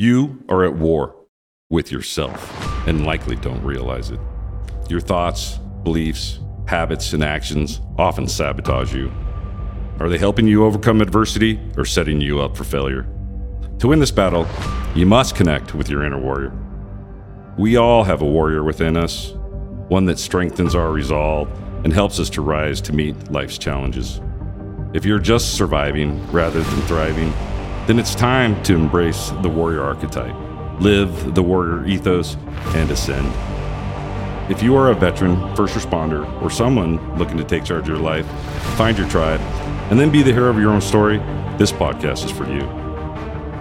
You are at war with yourself and likely don't realize it. Your thoughts, beliefs, habits, and actions often sabotage you. Are they helping you overcome adversity or setting you up for failure? To win this battle, you must connect with your inner warrior. We all have a warrior within us, one that strengthens our resolve and helps us to rise to meet life's challenges. If you're just surviving rather than thriving, then it's time to embrace the warrior archetype, live the warrior ethos, and ascend. If you are a veteran, first responder, or someone looking to take charge of your life, find your tribe, and then be the hero of your own story, this podcast is for you.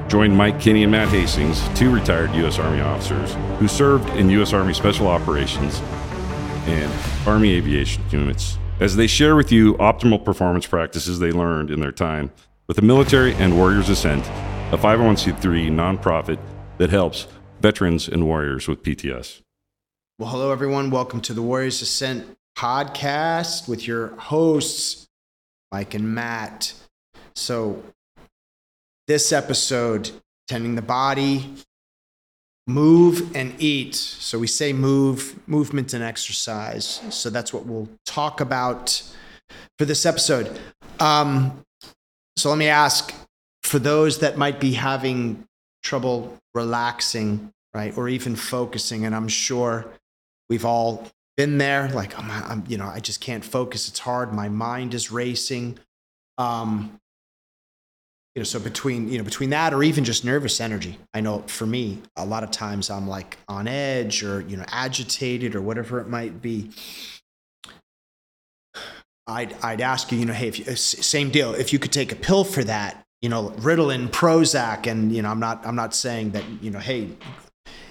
Join Mike Kinney and Matt Hastings, two retired U.S. Army officers who served in U.S. Army Special Operations and Army Aviation units, as they share with you optimal performance practices they learned in their time with the Military and Warriors Ascent, a 501c3 nonprofit that helps veterans and warriors with PTS. Well, hello, everyone. Welcome to the Warriors Ascent podcast with your hosts, Mike and Matt. So, this episode, tending the body, move and eat. So, we say move, movement and exercise. So, that's what we'll talk about for this episode. Um, so, let me ask for those that might be having trouble relaxing, right, or even focusing, and I'm sure we've all been there like I'm, I'm, you know i just can't focus it's hard my mind is racing um you know so between you know between that or even just nervous energy i know for me a lot of times i'm like on edge or you know agitated or whatever it might be i'd i'd ask you you know hey if you, same deal if you could take a pill for that you know ritalin prozac and you know i'm not i'm not saying that you know hey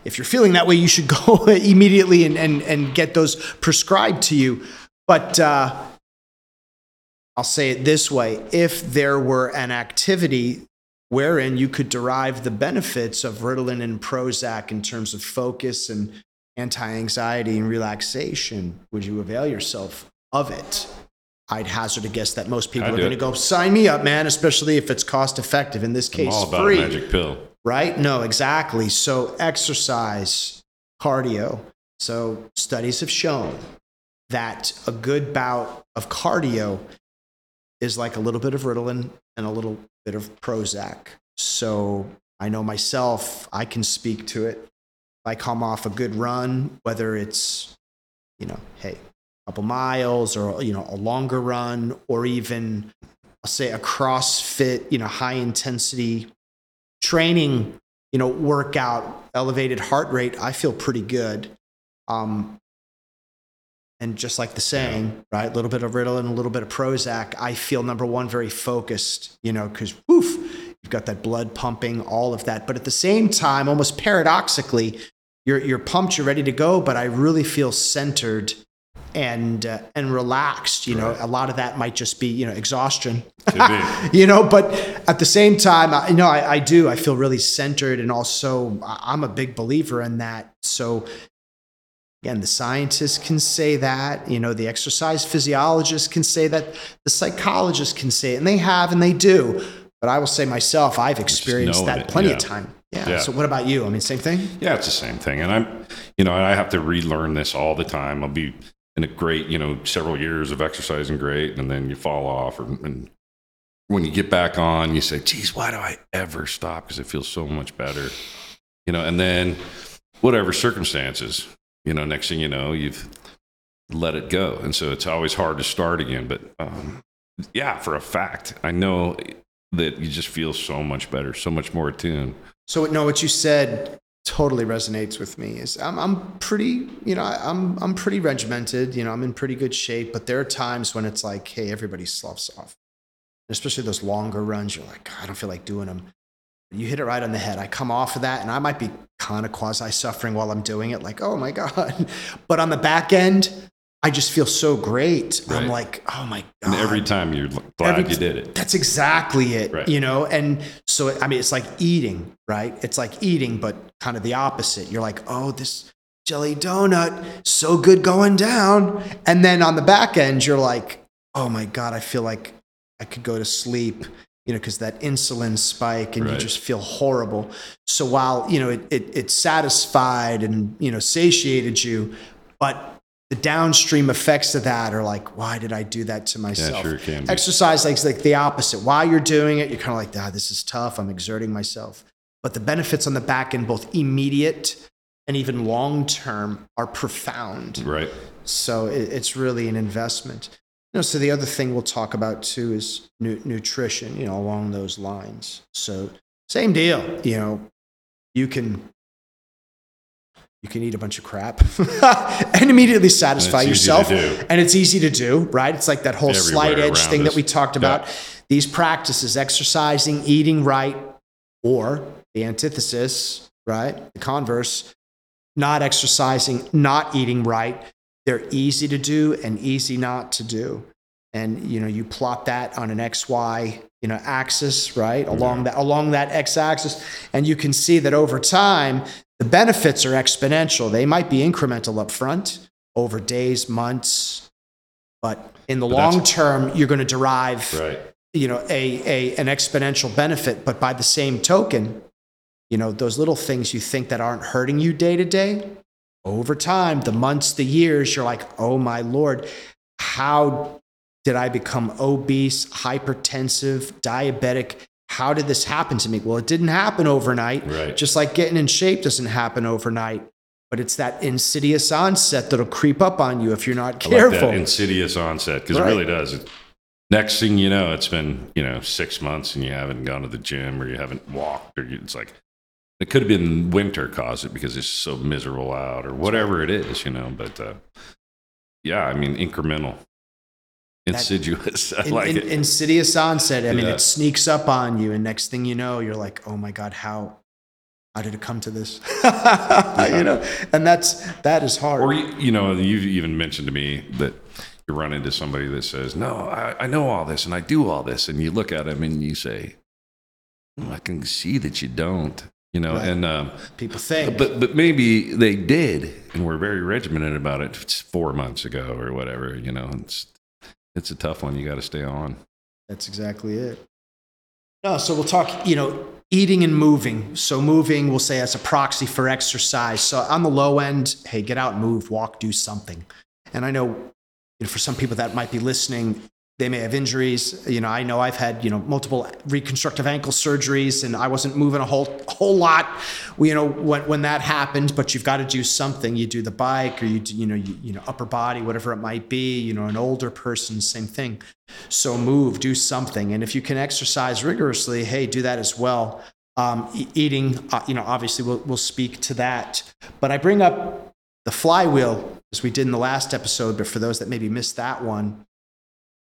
if you're feeling that way, you should go immediately and, and, and get those prescribed to you. But uh, I'll say it this way if there were an activity wherein you could derive the benefits of Ritalin and Prozac in terms of focus and anti anxiety and relaxation, would you avail yourself of it? I'd hazard a guess that most people I'd are going to go sign me up, man, especially if it's cost effective. In this case, all about free magic pill. right? No, exactly. So, exercise, cardio. So, studies have shown that a good bout of cardio is like a little bit of Ritalin and a little bit of Prozac. So, I know myself, I can speak to it. If I come off a good run, whether it's, you know, hey, couple miles or, you know, a longer run or even, I'll say a CrossFit, you know, high intensity training, you know, workout, elevated heart rate, I feel pretty good. Um, and just like the saying, right, a little bit of Ritalin, a little bit of Prozac, I feel number one, very focused, you know, because woof, you've got that blood pumping, all of that. But at the same time, almost paradoxically, you're, you're pumped, you're ready to go, but I really feel centered and uh, and relaxed. You know, a lot of that might just be you know exhaustion. You know, but at the same time, I, you know, I, I do. I feel really centered, and also I'm a big believer in that. So again, the scientists can say that. You know, the exercise physiologists can say that. The psychologists can say it, and they have, and they do. But I will say myself, I've experienced that it, plenty yeah. of time. Yeah. Yeah. So what about you? I mean, same thing. Yeah, it's the same thing. And I'm, you know, I have to relearn this all the time. I'll be in a great, you know, several years of exercising great, and then you fall off. Or, and when you get back on, you say, geez, why do I ever stop? Because it feels so much better. You know, and then whatever circumstances, you know, next thing you know, you've let it go. And so it's always hard to start again. But um, yeah, for a fact, I know that you just feel so much better, so much more attuned. So no, what you said totally resonates with me. Is I'm I'm pretty you know I- I'm I'm pretty regimented. You know I'm in pretty good shape, but there are times when it's like, hey, everybody sloughs off, especially those longer runs. You're like, I don't feel like doing them. You hit it right on the head. I come off of that, and I might be kind of quasi suffering while I'm doing it. Like, oh my god! But on the back end, I just feel so great. I'm like, oh my god! And every time you're glad Every- you did it. That's exactly it, Right. you know? And so, I mean, it's like eating, right? It's like eating, but kind of the opposite. You're like, oh, this jelly donut, so good going down. And then on the back end, you're like, oh my God, I feel like I could go to sleep you know, because that insulin spike and you just feel horrible. So while, you know, it, it, it satisfied and, you know, satiated you, but the downstream effects of that are like, why did I do that to myself? sure can be. Exercise like, like the opposite. While you're doing it, you're kind of like, ah, this is tough. I'm exerting myself. But the benefits on the back end, both immediate and even long term, are profound. Right. So it, it's really an investment. You know, so the other thing we'll talk about too is nu- nutrition. You know, along those lines. So same deal. You know, you can you can eat a bunch of crap and immediately satisfy to yourself, and it's easy to do. Right? It's like that whole Everywhere slight edge thing that we talked Yeah. about. These practices, exercising, eating right, or the antithesis, right? The converse, not exercising, not eating right. They're easy to do and easy not to do. And you know, you plot that on an XY, you know, axis, right? Along that along that X axis, and you can see that over time, the benefits are exponential. They might be incremental up front over days, months, but in the But long term, you're going to derive Right. you know a, a an exponential benefit but by the same token you know those little things you think that aren't hurting you day to day over time the months the years you're like oh my lord how did i become obese hypertensive diabetic how did this happen to me well it didn't happen overnight Right. just like getting in shape doesn't happen overnight but it's that insidious onset that'll creep up on you if you're not I like careful that insidious onset because Right. it really does. It, next thing you know, it's been you know six months and you haven't gone to the gym or you haven't walked or you, it's like it could have been winter caused it because it's so miserable out or whatever it is, you know. But uh, yeah, I mean incremental, insidious. I in, like in- it. insidious onset. I mean, it sneaks up on you, and next thing you know, you're like, "Oh my god, how how did it come to this?" you know, and that's that is hard. Or you, know, you've even mentioned to me that you run into somebody that says, "No, I, I know all this and I do all this," and you look at them and you say, "Hmm, "I can see that you don't," you know, Right. and um, People think, but but maybe they did and were very regimented about it four months ago or whatever. You know, it's it's a tough one. You got to stay on. That's exactly it. No, so we'll talk, you know, eating and moving. So moving, we'll say as a proxy for exercise. So on the low end, hey, get out move, walk, do something. And I know, you know, for some people that might be listening, they may have injuries. You know, I know I've had, you know, multiple reconstructive ankle surgeries and I wasn't moving a whole whole lot, you know, when, when that happened, but you've got to do something. You do the bike or you do, you know, you, you know, upper body, whatever it might be, you know, an older person, same thing. So move, do something. And if you can exercise rigorously, hey, do that as well. Um, eating, uh, you know, obviously we'll, we'll speak to that. But I bring up the flywheel as we did in the last episode, but for those that maybe missed that one,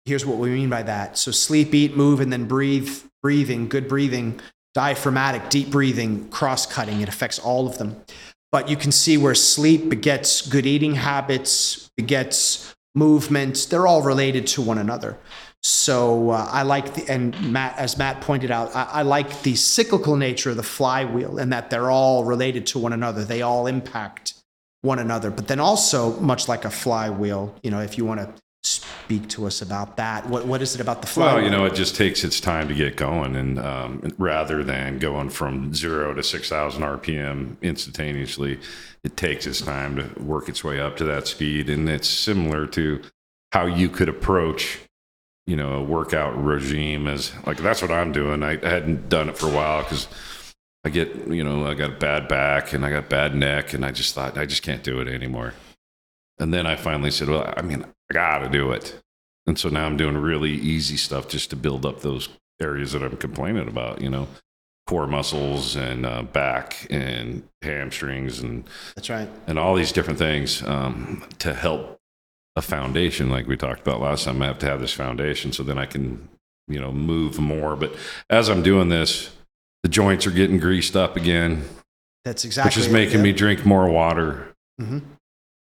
here's what we mean by that. So sleep, eat, move, and then breathe. Breathing, good breathing, diaphragmatic, deep breathing, cross cutting. It affects all of them. But you can see where sleep begets good eating habits, begets movement. They're all related to one another. So uh, I like the, and Matt, as Matt pointed out, I, I like the cyclical nature of the flywheel and that they're all related to one another. They all impact one another. But then also, much like a flywheel, you know, if you want to speak to us about that, what, what is it about the flywheel? Well, you know, it just takes its time to get going, and um, rather than going from zero to six thousand RPM instantaneously, it takes its time to work its way up to that speed, and it's similar to how you could approach, you know, a workout regime as like that's what I'm doing. I, I hadn't done it for a while because I get, you know, I got a bad back and I got bad neck, and I just thought I just can't do it anymore. And then I finally said, well, I mean, I got to do it. And so now I'm doing really easy stuff just to build up those areas that I'm complaining about, you know, core muscles and uh, back and hamstrings and, That's right. and all these different things um, to help a foundation, like we talked about last time. I have to have this foundation so then I can, you know, move more. But as I'm doing this, the joints are getting greased up again, That's exactly which is it, making yeah. me drink more water. Mhm.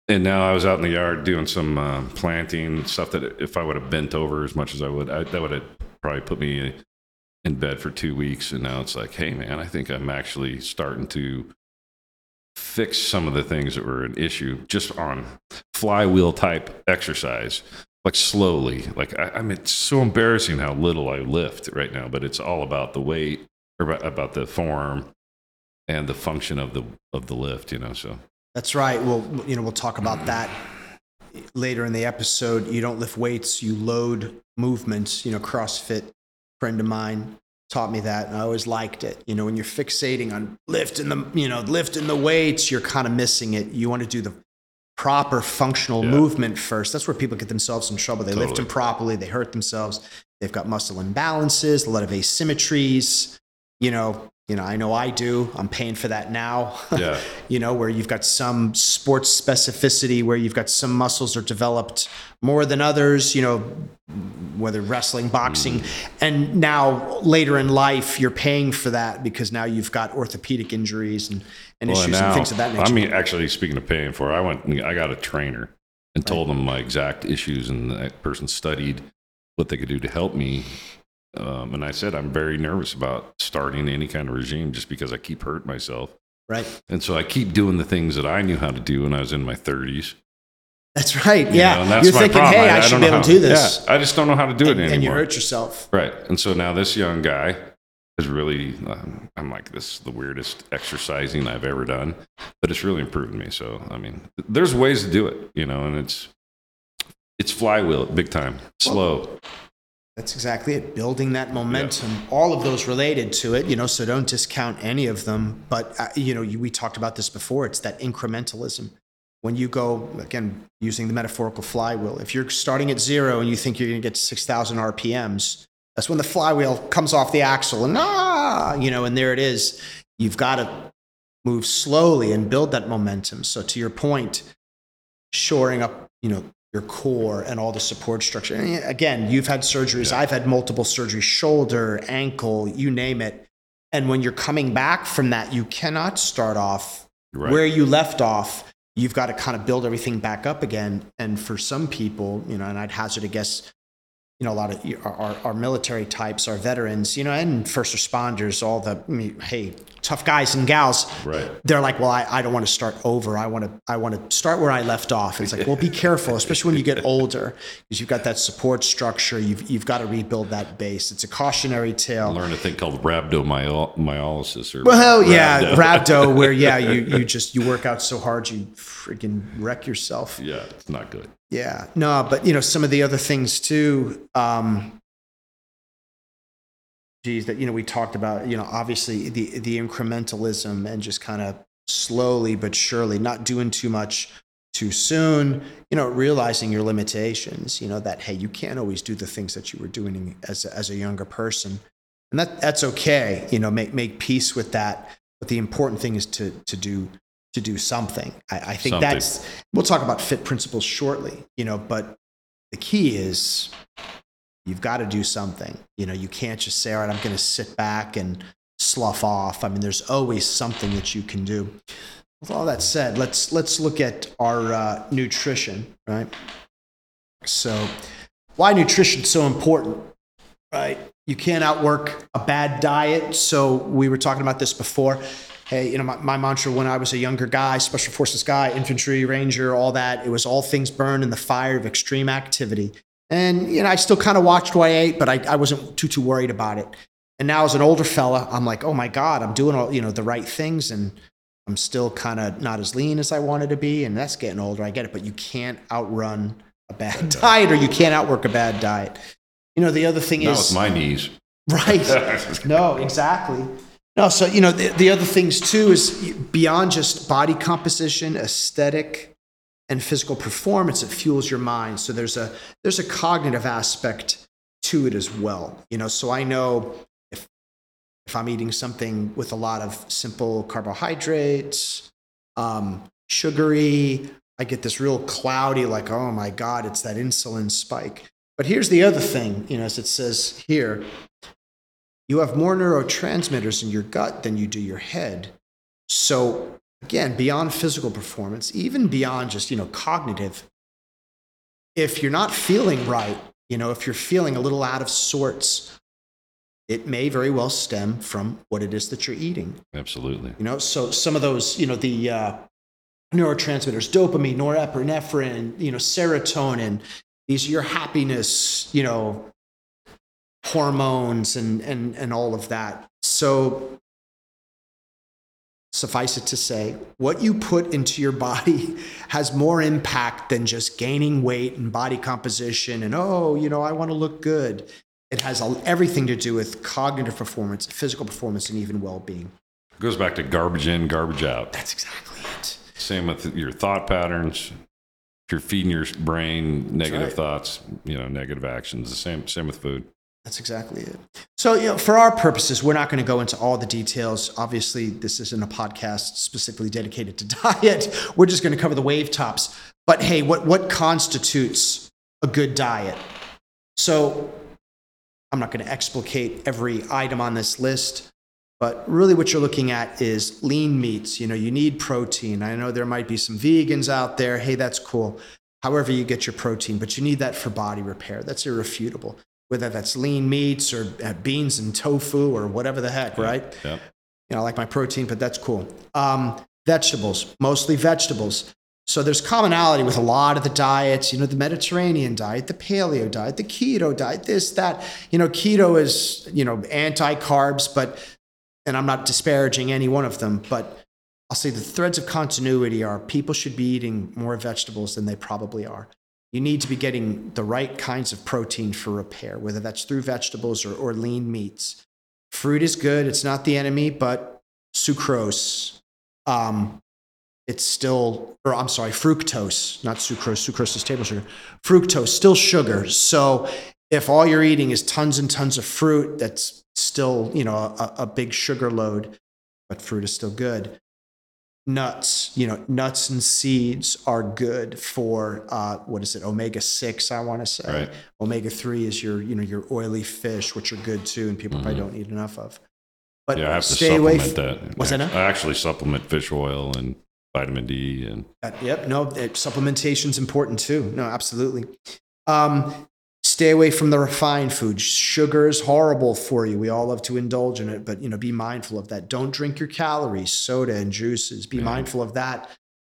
And now I was out in the yard doing some uh, planting stuff that if I would have bent over as much as I would, I, that would have probably put me in bed for two weeks. And now it's like, hey, man, I think I'm actually starting to fix some of the things that were an issue just on flywheel type exercise. like slowly. Like I, I mean, it's so embarrassing how little I lift right now, but it's all about the weight or about, about the form and the function of the of the lift. You know, so That's right. Well, you know, we'll talk about that later in the episode. You don't lift weights, you load movements. You know, CrossFit friend of mine taught me that and I always liked it. You know, when you're fixating on lifting the, you know, lifting the weights, you're kind of missing it. You want to do the proper functional Yeah. movement first. That's where people get themselves in trouble. They lift Totally. improperly, they hurt themselves. They've got muscle imbalances, a lot of asymmetries. You know, you know, I know I do. I'm paying for that now. Yeah. you know, where you've got some sports specificity, where you've got some muscles are developed more than others, you know, whether wrestling, boxing. Mm-hmm. And now later in life, you're paying for that because now you've got orthopedic injuries and, and Well, issues now- and things of that nature. I mean, actually, speaking of paying for, it, I went. I got a trainer and told them my exact issues, and that person studied what they could do to help me. Um, and I said I'm very nervous about starting any kind of regime just because I keep hurting myself, right. and so I keep doing the things that I knew how to do when I was in my 30s. That's right. you Yeah. know, and that's you're my thinking, problem. hey, I, should don't be able to do this. Yeah, I just don't know how to do it anymore. and you hurt yourself. Right. And so now this young guy is really, um, I'm like, this is the weirdest exercising I've ever done, but it's really improved me. So, I mean, there's ways to do it, you know, and it's, it's flywheel big time, slow. That's exactly it. Building that momentum, all of those related to it, you know, so don't discount any of them. But, uh, you know, you, we talked about this before. It's that incrementalism. When you go, again, using the metaphorical flywheel, if you're starting at zero and you think you're going to get to 6,000 RPMs, that's when the flywheel comes off the axle and ah, you know, and there it is. You've got to move slowly and build that momentum. So, to your point, shoring up, you know, your core and all the support structure. And again, you've had surgeries. I've had multiple surgeries, shoulder, ankle, you name it. And when you're coming back from that, you cannot start off Right. where you left off. You've got to kind of build everything back up again. And for some people, you know, and I'd hazard a guess, you know, a lot of our, our, our military types, our veterans, you know, and first responders, all the, I mean, hey, tough guys and gals, Right. they're like, well, I, I don't want to start over. I want to, I want to start where I left off. It's like, well, be careful, especially when you get older, because you've got that support structure. You've, you've got to rebuild that base. It's a cautionary tale. Learn a thing called rhabdomyolysis or Well, yeah, rhabdo. rhabdo, where yeah, you you just you work out so hard you freaking wreck yourself. yeah, it's not good. Yeah, no, but you know some of the other things too. Um, that you know we talked about. You know, obviously the the incrementalism and just kind of slowly but surely, not doing too much too soon. You know, realizing your limitations. You know that hey, you can't always do the things that you were doing as a, as a younger person, and that that's okay. You know, make make peace with that. But the important thing is to to do to do something. I, I think Something. that's we'll talk about fit principles shortly. You know, but the key is you've got to do something. You know, you can't just say, all right, I'm going to sit back and slough off. I mean, there's always something that you can do. With all that said, let's let's look at our uh, nutrition, right? So, why nutrition so important, right? You can't outwork a bad diet. So we were talking about this before. Hey, you know, my, my mantra when I was a younger guy, special forces guy, infantry, ranger, all that, it was all things burn in the fire of extreme activity. And, you know, I still kind of watched what I ate, but I, I wasn't too, too worried about it. And now as an older fella, I'm like, oh my God, I'm doing all, you know, the right things and I'm still kind of not as lean as I wanted to be. And that's getting older. I get it. But you can't outrun a bad diet or you can't outwork a bad diet. You know, the other thing Not is with my knees. right. no, exactly. No, so you know the, the other things too is beyond just body composition, aesthetic, and physical performance. It fuels your mind. So there's a there's a cognitive aspect to it as well. You know, so I know if if I'm eating something with a lot of simple carbohydrates, um, sugary, I get this real cloudy, like oh my god, it's that insulin spike. But here's the other thing, you know, as it says here, you have more neurotransmitters in your gut than you do your head. So again, beyond physical performance, even beyond just, you know, cognitive, if you're not feeling right, you know, if you're feeling a little out of sorts, it may very well stem from what it is that you're eating. Absolutely. You know, so some of those, you know, the uh, neurotransmitters, dopamine, norepinephrine, you know, serotonin, These are your happiness, you know, hormones and and and all of that. So suffice it to say, what you put into your body has more impact than just gaining weight and body composition and oh, you know, I want to look good. It has everything to do with cognitive performance, physical performance, and even well-being. Goes back to garbage in, garbage out. That's exactly it. Same with your thought patterns. If you're feeding your brain negative right. thoughts, you know, negative actions. The same, same with food. That's exactly it. So, you know, for our purposes, we're not going to go into all the details. Obviously, this isn't a podcast specifically dedicated to diet. We're just going to cover the wave tops. But hey, what, what constitutes a good diet? So, I'm not going to explicate every item on this list, but really what you're looking at is lean meats. You know, you need protein. I know there might be some vegans out there. Hey, that's cool. However, you get your protein, but you need that for body repair. That's irrefutable whether that's lean meats or uh, beans and tofu or whatever the heck, Yeah, right? Yeah. You know, I like my protein, but that's cool. Um, vegetables, mostly vegetables. So there's commonality with a lot of the diets, you know, the Mediterranean diet, the paleo diet, the keto diet, this, that. You know, keto is, you know, anti carbs, but, and I'm not disparaging any one of them, but I'll say the threads of continuity are people should be eating more vegetables than they probably are you need to be getting the right kinds of protein for repair, whether that's through vegetables or, or lean meats. Fruit is good, it's not the enemy, but sucrose, um, it's still, or I'm sorry, fructose, not sucrose, sucrose is table sugar. Fructose, still sugar. So if all you're eating is tons and tons of fruit, that's still, you know, a, a big sugar load, but fruit is still good nuts you know nuts and seeds are good for uh, what is it omega 6 i want to say Right. omega 3 is your you know your oily fish which are good too and people probably don't eat enough of but Mm-hmm. Yeah, I have to stay away supplement f- that. What's that? I actually supplement fish oil and vitamin D and Uh, yep no it, supplementation's important too no absolutely um, stay away from the refined food sugar is horrible for you. We all love to indulge in it but you know be mindful of that. Don't drink your calories soda and juices. Be Yeah. mindful of that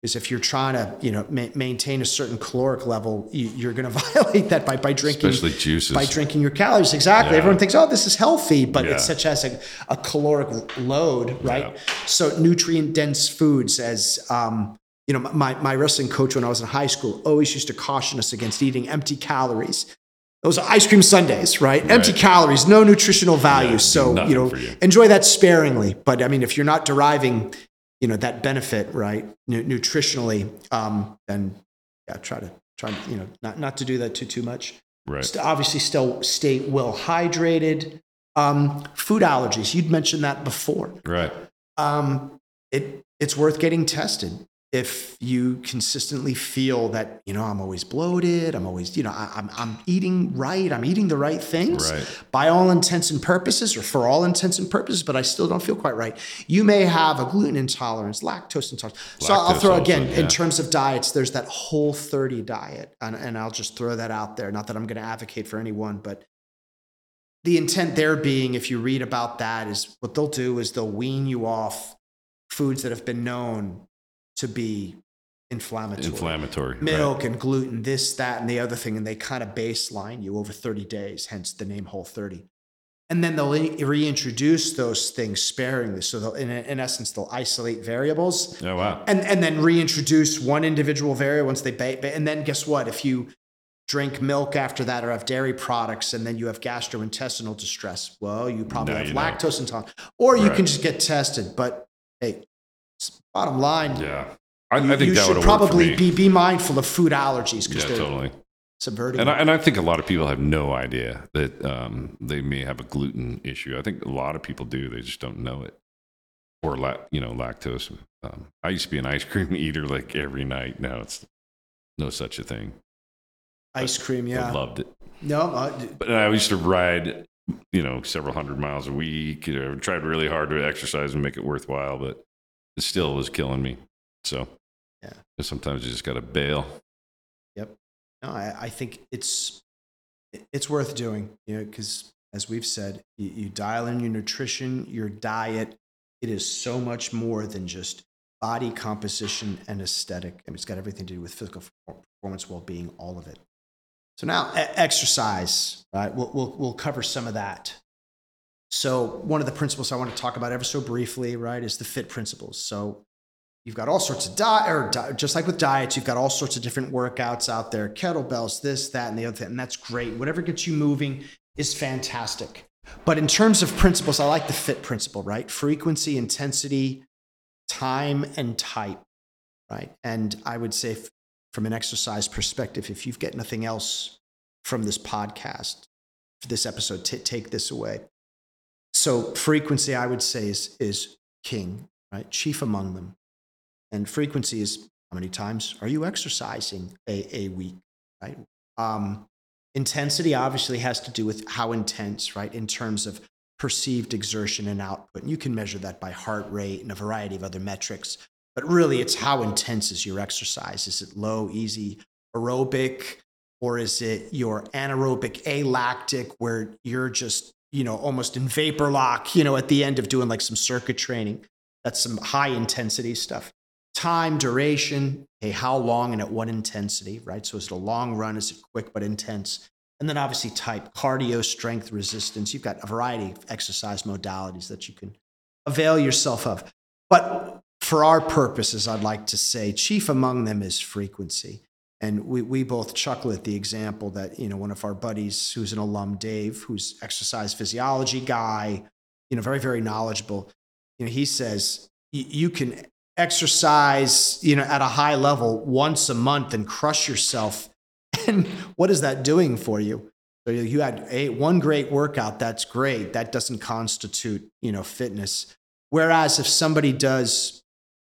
because if you're trying to you know ma- maintain a certain caloric level you, you're going to violate that by, by drinking especially juices. by drinking your calories. Exactly. Yeah. everyone thinks oh this is healthy but it's Yeah. such as a, a caloric load right? So nutrient dense foods as um, you know my, my wrestling coach when i was in high school always used to caution us against eating empty calories those are ice cream sundaes right, empty calories no nutritional value. so you know you. enjoy that sparingly. But i mean if you're not deriving you know that benefit right nu- nutritionally um, then yeah try to try to you know not, not to do that too too much. Right. St- obviously still stay well hydrated. Um, food allergies you'd mentioned that before. Right. um, it, it's worth getting tested if you consistently feel that you know i'm always bloated i'm always you know I, I'm, I'm eating right i'm eating the right things Right. by all intents and purposes or for all intents and purposes but i still don't feel quite right you may have a gluten intolerance lactose intolerance so i'll throw also, again in terms of diets there's that whole 30 diet and, and i'll just throw that out there not that i'm going to advocate for anyone but the intent there being if you read about that is what they'll do is they'll wean you off foods that have been known to be inflammatory Inflammatory. right. milk and gluten this that and the other thing and they kind of baseline you over 30 days hence the name whole 30 and then they'll reintroduce those things sparingly so they'll in, in essence they'll isolate variables Oh wow. and and then reintroduce one individual variable once they ba- ba- and then guess what if you drink milk after that or have dairy products and then you have gastrointestinal distress well you probably Now have you lactose intolerance or you Right. can just get tested but hey bottom line Yeah. I, you, I think you that should would work for probably be, be mindful of food allergies because yeah, they're totally. subverting And. I, and I think a lot of people have no idea that um, they may have a gluten issue. I think a lot of people do. They just don't know it. Or, la- you know, lactose. Um, I used to be an ice cream eater like every night. Now it's no such a thing. ice cream yeah, I loved it. no uh, But I used to ride, you know, several hundred miles a week. You know, tried really hard to exercise and make it worthwhile, but it still was killing me. So, Yeah. sometimes you just got to bail. Yep. No I, I think it's it's worth doing you know because as we've said you, you dial in your nutrition your diet it is so much more than just body composition and aesthetic I mean, it's got everything to do with physical performance well-being all of it So now exercise, right? We'll, we'll, we'll cover some of that. So one of the principles I want to talk about ever so briefly, right, is the fit principles. So you've got all sorts of diet, or di- just like with diets, you've got all sorts of different workouts out there, kettlebells, this, that, and the other thing, and that's great. Whatever gets you moving is fantastic. But in terms of principles, I like the fit principle, right? Frequency, intensity, time, and type, right? And I would say, from an exercise perspective, if you've got nothing else from this podcast, for this episode, t- take this away. So, frequency, I would say, is, is king, right? Chief among them. And frequency is how many times are you exercising a, a week, right? Um, intensity obviously has to do with how intense, right, in terms of perceived exertion and output. And you can measure that by heart rate and a variety of other metrics. But really, it's how intense is your exercise? Is it low, easy, aerobic, or is it your anaerobic, alactic, where you're just, you know, almost in vapor lock, you know, at the end of doing like some circuit training? That's some high intensity stuff. Time, duration, hey, how long and at what intensity, right? So is it a long run? Is it quick but intense? And then obviously type, cardio, strength, resistance. You've got a variety of exercise modalities that you can avail yourself of. But for our purposes, I'd like to say chief among them is frequency. And we, we both chuckle at the example that, you know, one of our buddies who's an alum, Dave, who's exercise physiology guy, you know, very, very knowledgeable. You know, he says you can exercise, you know, at a high level once a month and crush yourself. And what is that doing for you? So you had a, one great workout, that's great. That doesn't constitute, you know, fitness. Whereas if somebody does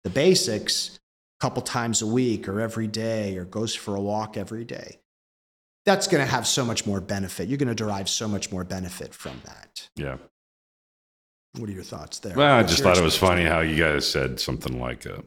the basics couple times a week or every day or goes for a walk every day, that's going to have so much more benefit. You're going to derive so much more benefit from that. Yeah. What are your thoughts there? Well, I just thought it was funny how you guys said something like, uh,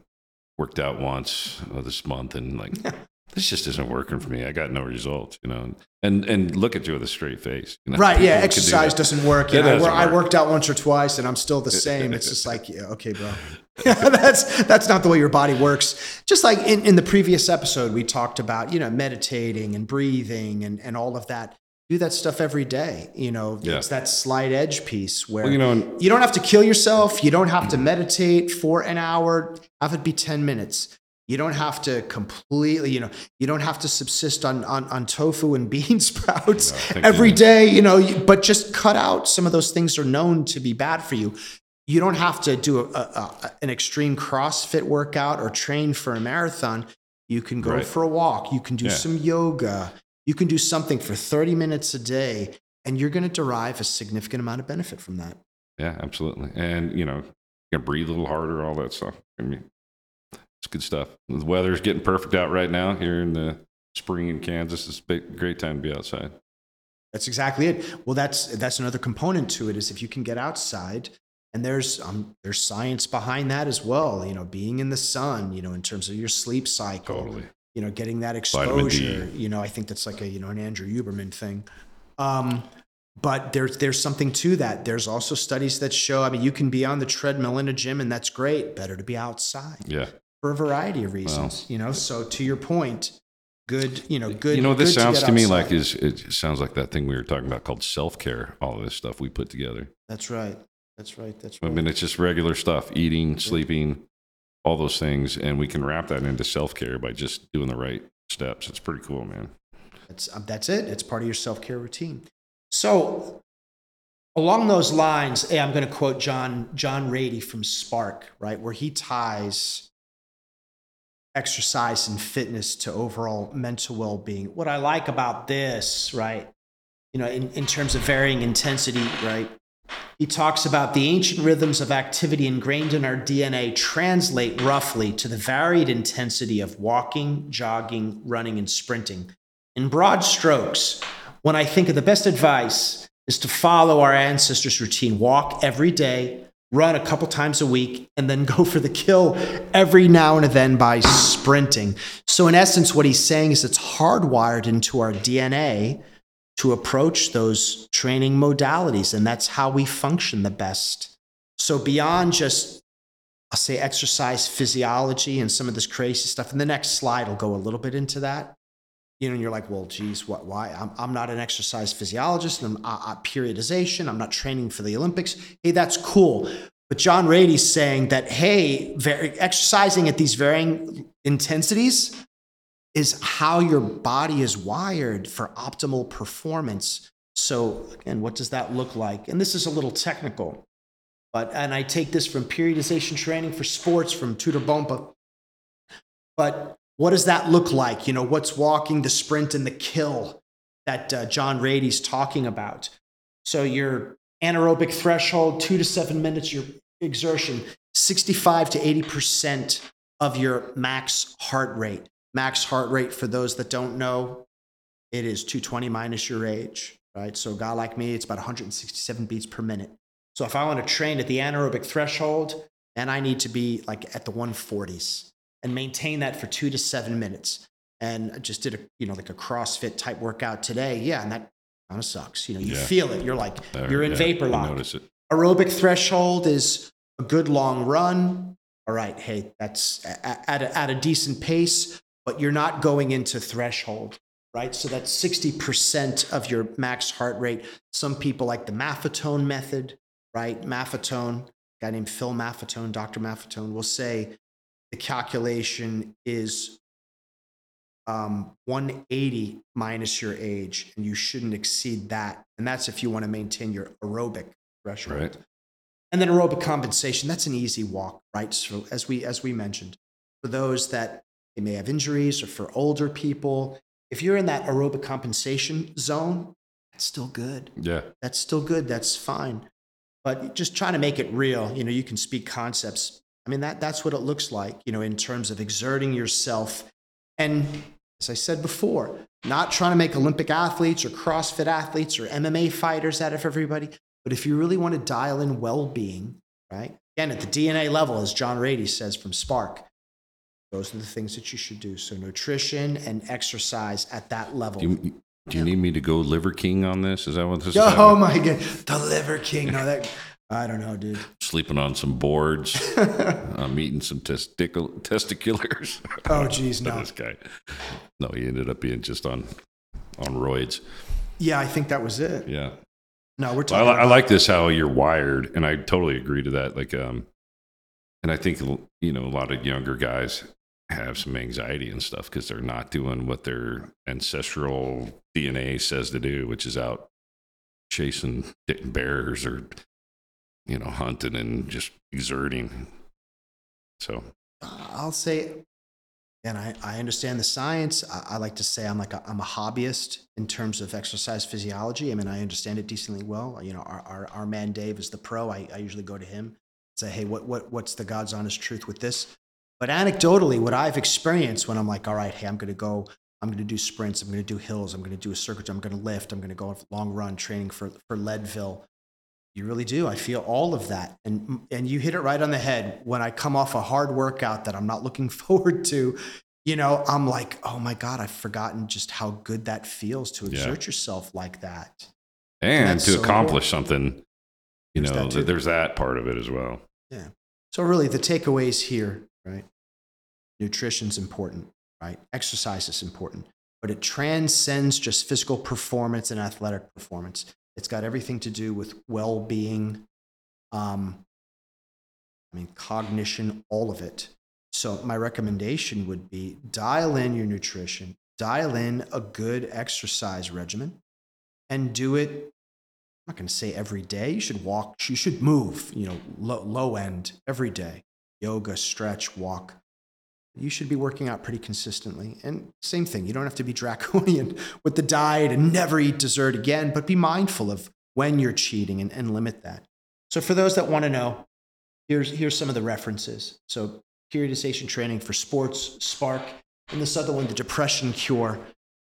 worked out once uh, this month and like, this just isn't working for me. I got no results, you know, and, and look at you with a straight face. You know? Right, yeah, People do exercise that. doesn't work. You know, I, doesn't I work. worked out once or twice and I'm still the same. It's just like, yeah, okay, bro. that's that's not the way your body works. Just like in, in the previous episode, we talked about, you know, meditating and breathing and, and all of that. Do that stuff every day. You know, Yeah. it's that slight edge piece where Well, you know, you don't have to kill yourself. You don't have to meditate for an hour. Have it be 10 minutes. You don't have to completely, you know, you don't have to subsist on, on, on tofu and bean sprouts No, every day, you know, but just cut out some of those things that are known to be bad for you. You don't have to do a, a, a, an extreme CrossFit workout or train for a marathon. You can go Right. for a walk. You can do Yeah. some yoga. You can do something for 30 minutes a day, and you're going to derive a significant amount of benefit from that. Yeah, absolutely. And, you know, you can breathe a little harder, all that stuff. I mean, it's good stuff. The weather's getting perfect out right now here in the spring in Kansas. It's a great time to be outside. That's exactly it. Well, that's that's another component to it is if you can get outside, and there's um, there's science behind that as well. You know, being in the sun. You know, in terms of your sleep cycle. Totally. You know, getting that exposure. You know, I think that's like a you know an Andrew Huberman thing. Um, but there's there's something to that. There's also studies that show. I mean, you can be on the treadmill in a gym, and that's great. Better to be outside Yeah. For a variety of reasons. you know, so to your point, good. You know, good. you know, this sounds get to, me outside. like is it sounds like that thing we were talking about called self care. All of this stuff we put together. That's right. That's right. That's right. I mean, it's just regular stuff: eating, sleeping, all those things, and we can wrap that into self care by just doing the right steps. It's pretty cool, man. That's um, that's it. It's part of your self care routine. So, along those lines, hey, I'm going to quote John John Ratey from Spark, right, where he ties exercise and fitness to overall mental well being. What I like about this, right, you know, in, in terms of varying intensity, right, he talks about the ancient rhythms of activity ingrained in our DNA translate roughly to the varied intensity of walking, jogging, running, and sprinting. In broad strokes, when I think of the best advice is to follow our ancestors' routine, walk every day, run a couple times a week, and then go for the kill every now and then by sprinting. So, in essence, what he's saying is it's hardwired into our DNA to approach those training modalities, and that's how we function the best. So, beyond just, I'll say, exercise physiology and some of this crazy stuff, and the next slide will go a little bit into that. You know, and you're like, well, geez, what, why? I'm, I'm not an exercise physiologist and I'm uh, periodization. I'm not training for the Olympics. Hey, that's cool. But John Ratey's saying that, hey, very, exercising at these varying intensities is how your body is wired for optimal performance. So, again, what does that look like? And this is a little technical, but, and I take this from periodization training for sports from Tudor Bompa. But what does that look like? You know, what's walking, the sprint, and the kill that uh, John Ratey's talking about? So your anaerobic threshold, two to seven minutes, your exertion, 65 to 80% of your max heart rate. Max heart rate, for those that don't know, it is 220 minus your age, right? So a guy like me, it's about 167 beats per minute. So if I want to train at the anaerobic threshold, and I need to be like at the 140s and maintain that for two to seven minutes. And I just did a, you know, like a CrossFit type workout today. Yeah. And that kind of sucks. You know, you Yeah. feel it. You're like, There, you're in yeah, vapor lock. Notice it. Aerobic threshold is a good long run. All right. Hey, that's at a, at a decent pace, but you're not going into threshold, right? So that's 60% of your max heart rate. Some people like the Maffetone method, right? Maffetone, guy named Phil Maffetone, Dr. Maffetone will say the calculation is um, 180 minus your age, and you shouldn't exceed that. And that's if you want to maintain your aerobic threshold. Right. And then aerobic compensation, that's an easy walk, right? So as we as we mentioned, for those that they may have injuries or for older people, if you're in that aerobic compensation zone, that's still good Yeah. that's still good that's fine but just trying to make it real you know you can speak concepts i mean that that's what it looks like you know in terms of exerting yourself and as i said before not trying to make olympic athletes or crossfit athletes or mma fighters out of everybody but if you really want to dial in well-being right again at the dna level as john ratey says from spark those are the things that you should do so nutrition and exercise at that level Do you, do you need me to go Liver King on this? Is that what this is? Oh my god, the Liver King. No, that I don't know, dude. Sleeping on some boards. I'm eating some testicle testiculars. Oh, geez, no. this guy. No, he ended up being just on on roids. Yeah, I think that was it. Yeah. No, we're Well, I, talking. li- I like this how you're wired, and I totally agree to that. Like, um, and I think you know a lot of younger guys have some anxiety and stuff because they're not doing what their ancestral DNA says to do, which is out chasing bears or you know hunting and just exerting. So I'll say, and I, I understand the science. I, I like to say I'm like I'm a hobbyist in terms of exercise physiology. I mean, I understand it decently well. You know, our, our, our man Dave is the pro. I, I usually go to him, say, hey, what, what, what's the God's honest truth with this? But anecdotally, what I've experienced when I'm like, all right, hey, I'm going to go, I'm going to do sprints, I'm going to do hills, I'm going to do a circuit, I'm going to lift, I'm going to go on long run training for, for Leadville. You really do. I feel all of that. And, and you hit it right on the head. When I come off a hard workout that I'm not looking forward to, you know, I'm like, oh my God, I've forgotten just how good that feels to Yeah. exert yourself like that. and That's to so accomplish something, you There's know, that there's that part of it as well. Yeah. So, really, the takeaways here, right? Nutrition's important, right? Exercise is important, but it transcends just physical performance and athletic performance. It's got everything to do with well being, um, I mean, cognition, all of it. So, my recommendation would be dial in your nutrition, dial in a good exercise regimen, and do it I'm not going to say every day. You should walk, you should move, you know, low, low end every day. Yoga, stretch, walk. You should be working out pretty consistently. And same thing, you don't have to be draconian with the diet and never eat dessert again, but be mindful of when you're cheating and, and limit that. So, for those that want to know, here's, here's some of the references. So, periodization training for sports, Spark, and this other one, the depression cure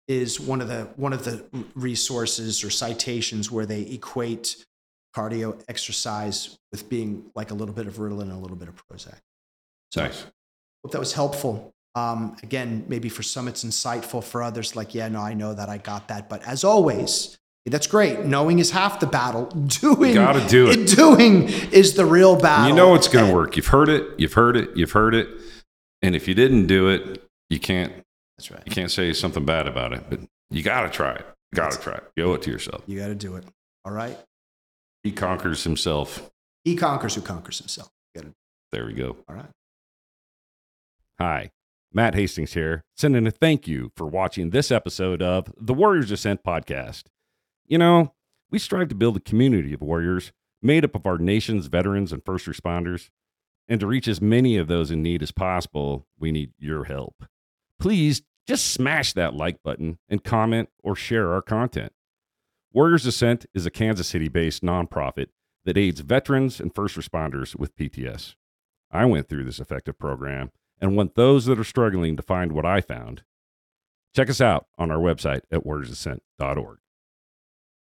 is one of the one of the resources or citations where they equate cardio exercise with being like a little bit of Ritalin and a little bit of Prozac. Nice. Hope that was helpful. Um, again, maybe for some it's insightful. For others, like yeah, no, I know that I got that. But as always, that's great. Knowing is half the battle. Doing, gotta do it. Doing is the real battle. You know it's going to work. You've heard it. You've heard it. You've heard it. And if you didn't do it, you can't That's right. You can't say something bad about it, but you got to try it. Got to try it. You owe it to yourself. You got to do it. All right. He conquers himself. He conquers who conquers himself. There we go. all right. Hi, Matt Hastings here, sending a thank you for watching this episode of the Warriors Ascent podcast. You know, we strive to build a community of warriors made up of our nation's veterans and first responders. And to reach as many of those in need as possible, we need your help. Please just smash that like button and comment or share our content. Warriors Ascent is a Kansas City based nonprofit that aids veterans and first responders with PTS. I went through this effective program and want those that are struggling to find what I found. Check us out on our website at warriorsascent.org.